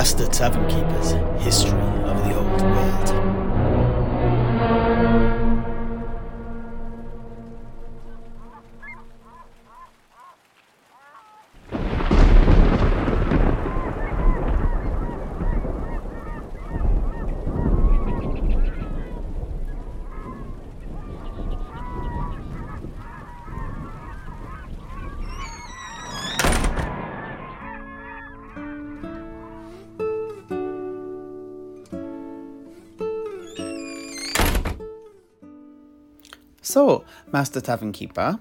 Master Tavern Keeper's History So, Master Tavern Keeper,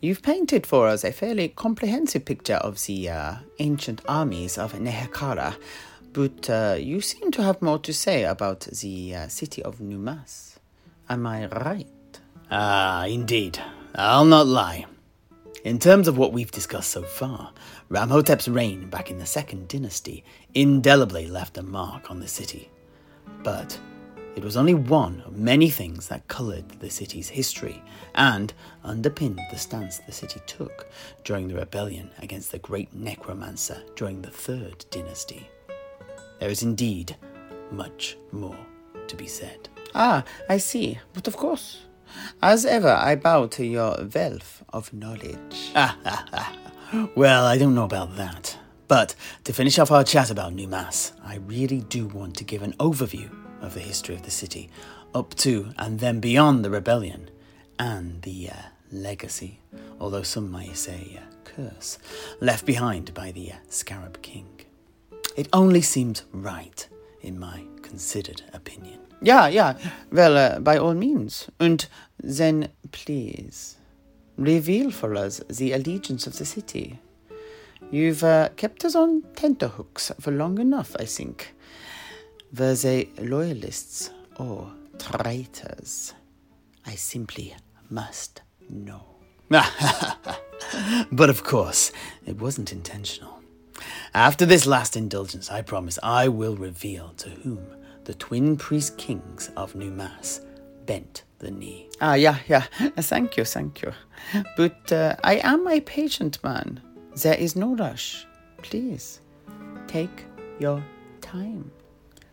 you've painted for us a fairly comprehensive picture of the uh, ancient armies of Nehekhara, but uh, you seem to have more to say about the uh, city of Numas. Am I right? Ah, indeed. I'll not lie. In terms of what we've discussed so far, Ramhotep's reign back in the Second Dynasty indelibly left a mark on the city. But it was only one of many things that coloured the city's history and underpinned the stance the city took during the rebellion against the great necromancer during the Third Dynasty. There is indeed much more to be said. Ah, I see. But of course, as ever, I bow to your wealth of knowledge. Ah, ah, ah. Well, I don't know about that. But to finish off our chat about Numas, I really do want to give an overview of the history of the city, up to and then beyond the rebellion, and the uh, legacy, although some may say uh, curse, left behind by the uh, Scarab King. It only seems right, in my considered opinion. Yeah, yeah. Well, uh, by all means. And then, please, reveal for us the allegiance of the city. You've uh, kept us on tenterhooks for long enough, I think. Were they loyalists or traitors? I simply must know. but of course, it wasn't intentional. After this last indulgence, I promise I will reveal to whom the twin priest kings of Numas bent the knee. Ah, yeah, yeah. Thank you, thank you. But uh, I am a patient man. There is no rush. Please, take your time.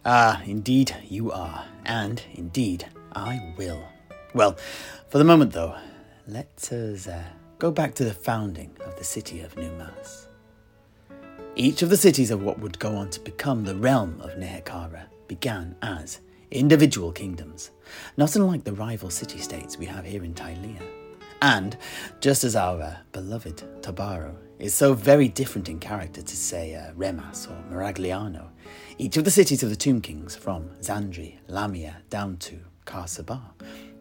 Ah, indeed you are, and indeed I will. Well, for the moment though, let us uh, go back to the founding of the city of Numas. Each of the cities of what would go on to become the realm of Nehekhara began as individual kingdoms, not unlike the rival city states we have here in Tilea. And just as our uh, beloved Tobaro is so very different in character to, say, uh, Remas or Miragliano, each of the cities of the Tomb Kings, from Zandri, Lahmia, down to Ka-Sabar,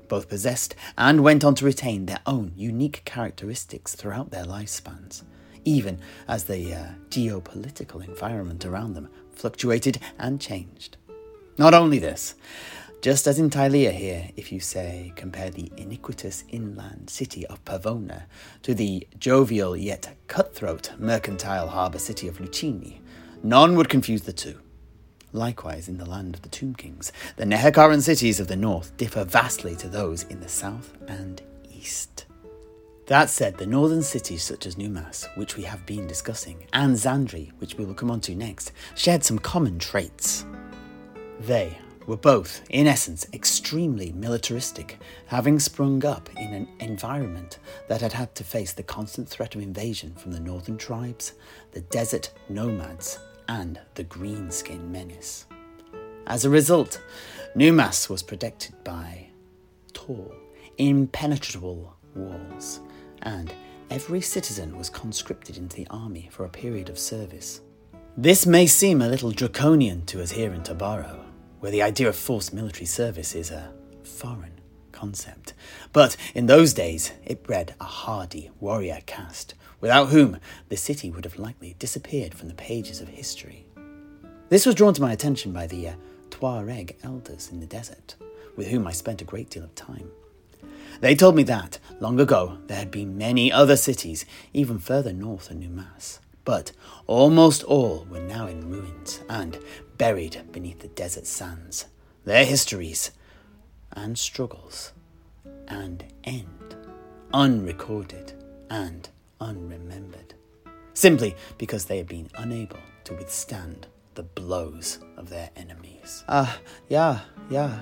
both possessed and went on to retain their own unique characteristics throughout their lifespans, even as the uh, geopolitical environment around them fluctuated and changed. Not only this, just as in Tilea here, if you say compare the iniquitous inland city of Pavona to the jovial yet cutthroat mercantile harbour city of Luccini, none would confuse the two. Likewise, in the land of the Tomb Kings, the Nehekharan cities of the north differ vastly to those in the south and east. That said, the northern cities such as Numas, which we have been discussing, and Zandri, which we will come on to next, shared some common traits. They were both, in essence, extremely militaristic, having sprung up in an environment that had had to face the constant threat of invasion from the northern tribes, the desert nomads, and the greenskin menace. As a result, Numas was protected by tall, impenetrable walls, and every citizen was conscripted into the army for a period of service. This may seem a little draconian to us here in Tobaro, where the idea of forced military service is a foreign concept. But in those days, it bred a hardy warrior caste, without whom the city would have likely disappeared from the pages of history. This was drawn to my attention by the uh, Tuareg elders in the desert, with whom I spent a great deal of time. They told me that, long ago, there had been many other cities, even further north than Numas, but almost all were now in ruins and buried beneath the desert sands. Their histories and struggles and end unrecorded and unremembered, simply because they have been unable to withstand the blows of their enemies. Ah, yeah, yeah.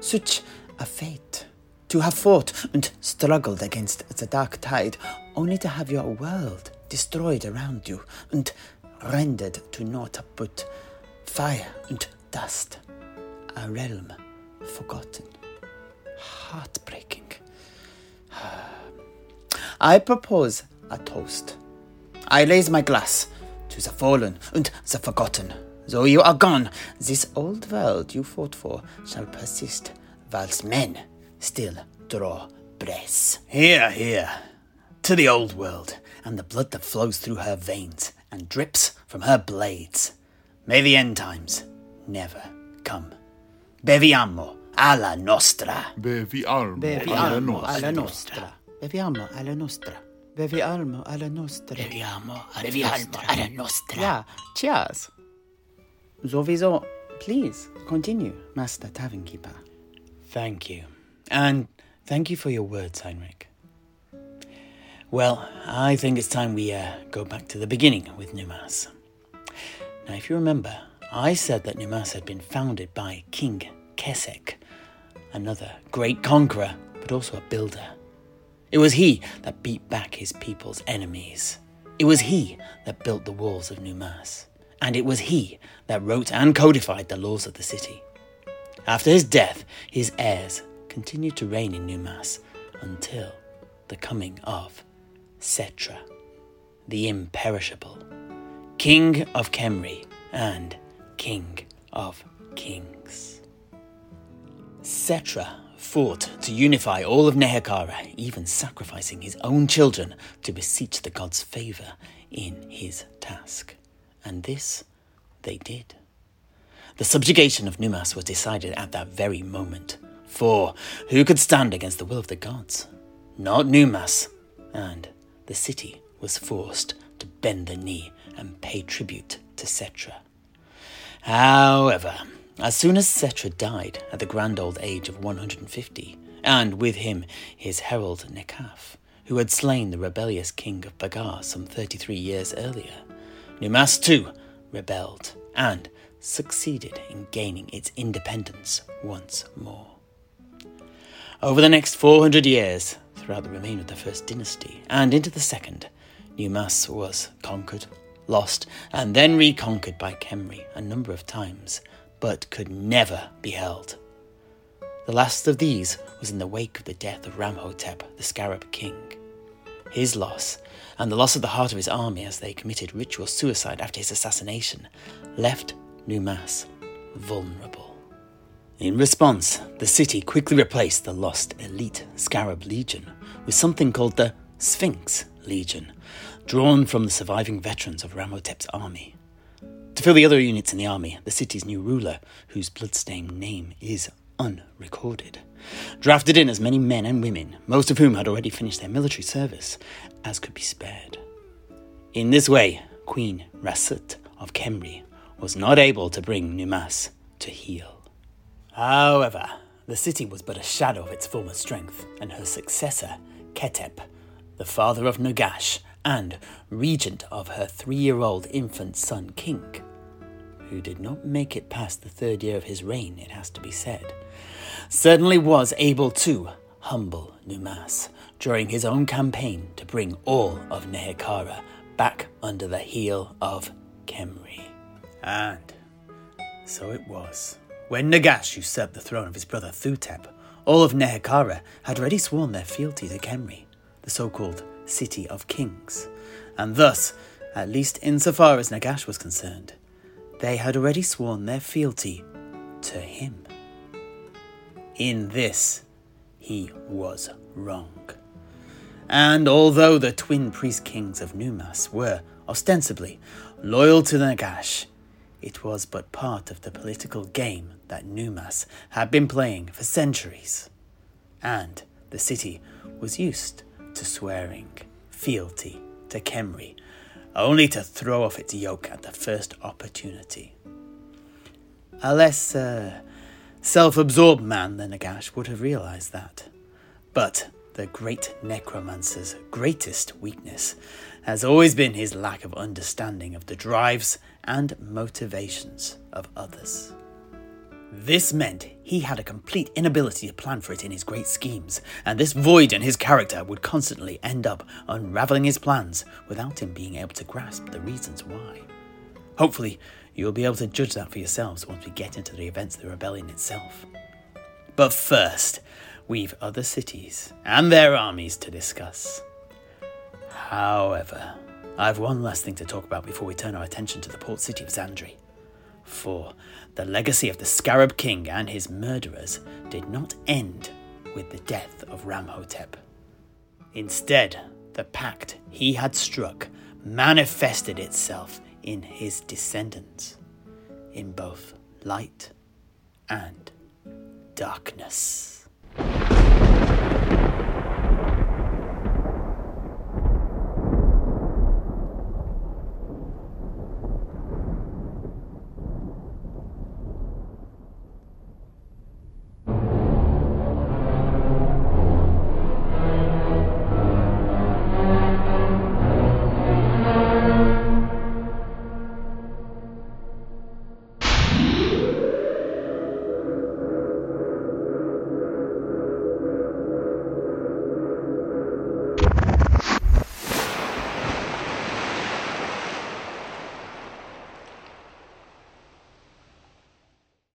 Such a fate. To have fought and struggled against the dark tide, only to have your world destroyed around you and rendered to naught but fire and dust. A realm forgotten. Heartbreaking. I propose a toast. I raise my glass to the fallen and the forgotten. Though you are gone, this old world you fought for shall persist, whilst men still draw breath. Here, here, to the old world, and the blood that flows through her veins and drips from her blades. May the end times never come. Beviamo alla nostra. Beviamo, Beviamo alla alla nostra. nostra. Beviamo alla nostra. Beviamo alla nostra. Beviamo alla nostra. Yeah, cheers. Sowieso, please continue, Master Tavern Keeper. Thank you. And thank you for your words, Heinrich. Well, I think it's time we uh, go back to the beginning with Numas. Now, if you remember, I said that Numas had been founded by King Kesek, another great conqueror, but also a builder. It was he that beat back his people's enemies. It was he that built the walls of Numas. And it was he that wrote and codified the laws of the city. After his death, his heirs continued to reign in Numas until the coming of Settra, the imperishable, King of Khemri and King of Kings. Settra fought to unify all of Nehekhara, even sacrificing his own children to beseech the god's favour in his task. And this they did. The subjugation of Numas was decided at that very moment. For who could stand against the will of the gods? Not Numas. And the city was forced bend the knee and pay tribute to Settra. However, as soon as Settra died at the grand old age of 150, and with him his herald Nekaph, who had slain the rebellious king of Bhagar some 33 years earlier, Numas too rebelled and succeeded in gaining its independence once more. Over the next 400 years, throughout the remainder of the First Dynasty and into the Second, Numas was conquered, lost, and then reconquered by Khemri a number of times, but could never be held. The last of these was in the wake of the death of Ramhotep, the Scarab King. His loss, and the loss of the heart of his army as they committed ritual suicide after his assassination, left Numas vulnerable. In response, the city quickly replaced the lost elite Scarab Legion with something called the Sphinx Legion, drawn from the surviving veterans of Ramhotep's army. To fill the other units in the army, the city's new ruler, whose bloodstained name is unrecorded, drafted in as many men and women, most of whom had already finished their military service, as could be spared. In this way, Queen Rasut of Khemri was not able to bring Numas to heel. However, the city was but a shadow of its former strength, and her successor, Khetep, the father of Nagash and regent of her three year old infant son King, who did not make it past the third year of his reign, it has to be said, certainly was able to humble Numas during his own campaign to bring all of Nehekhara back under the heel of Khemri. And so it was. When Nagash usurped the throne of his brother Thutep, all of Nehekhara had already sworn their fealty to Khemri, the so called City of Kings. And thus, at least insofar as Nagash was concerned, they had already sworn their fealty to him. In this, he was wrong. And although the twin priest kings of Numas were, ostensibly, loyal to Nagash, it was but part of the political game that Numas had been playing for centuries. And the city was used to swearing fealty to Khemri, only to throw off its yoke at the first opportunity. A less uh, self absorbed man than Nagash would have realized that. But the great necromancer's greatest weakness has always been his lack of understanding of the drives and motivations of others. This meant he had a complete inability to plan for it in his great schemes, and this void in his character would constantly end up unraveling his plans without him being able to grasp the reasons why. Hopefully, you'll be able to judge that for yourselves once we get into the events of the rebellion itself. But first, we've other cities and their armies to discuss. However, I've one last thing to talk about before we turn our attention to the port city of Zandri. For the legacy of the Scarab King and his murderers did not end with the death of Ramhotep. Instead, the pact he had struck manifested itself in his descendants, in both light and darkness.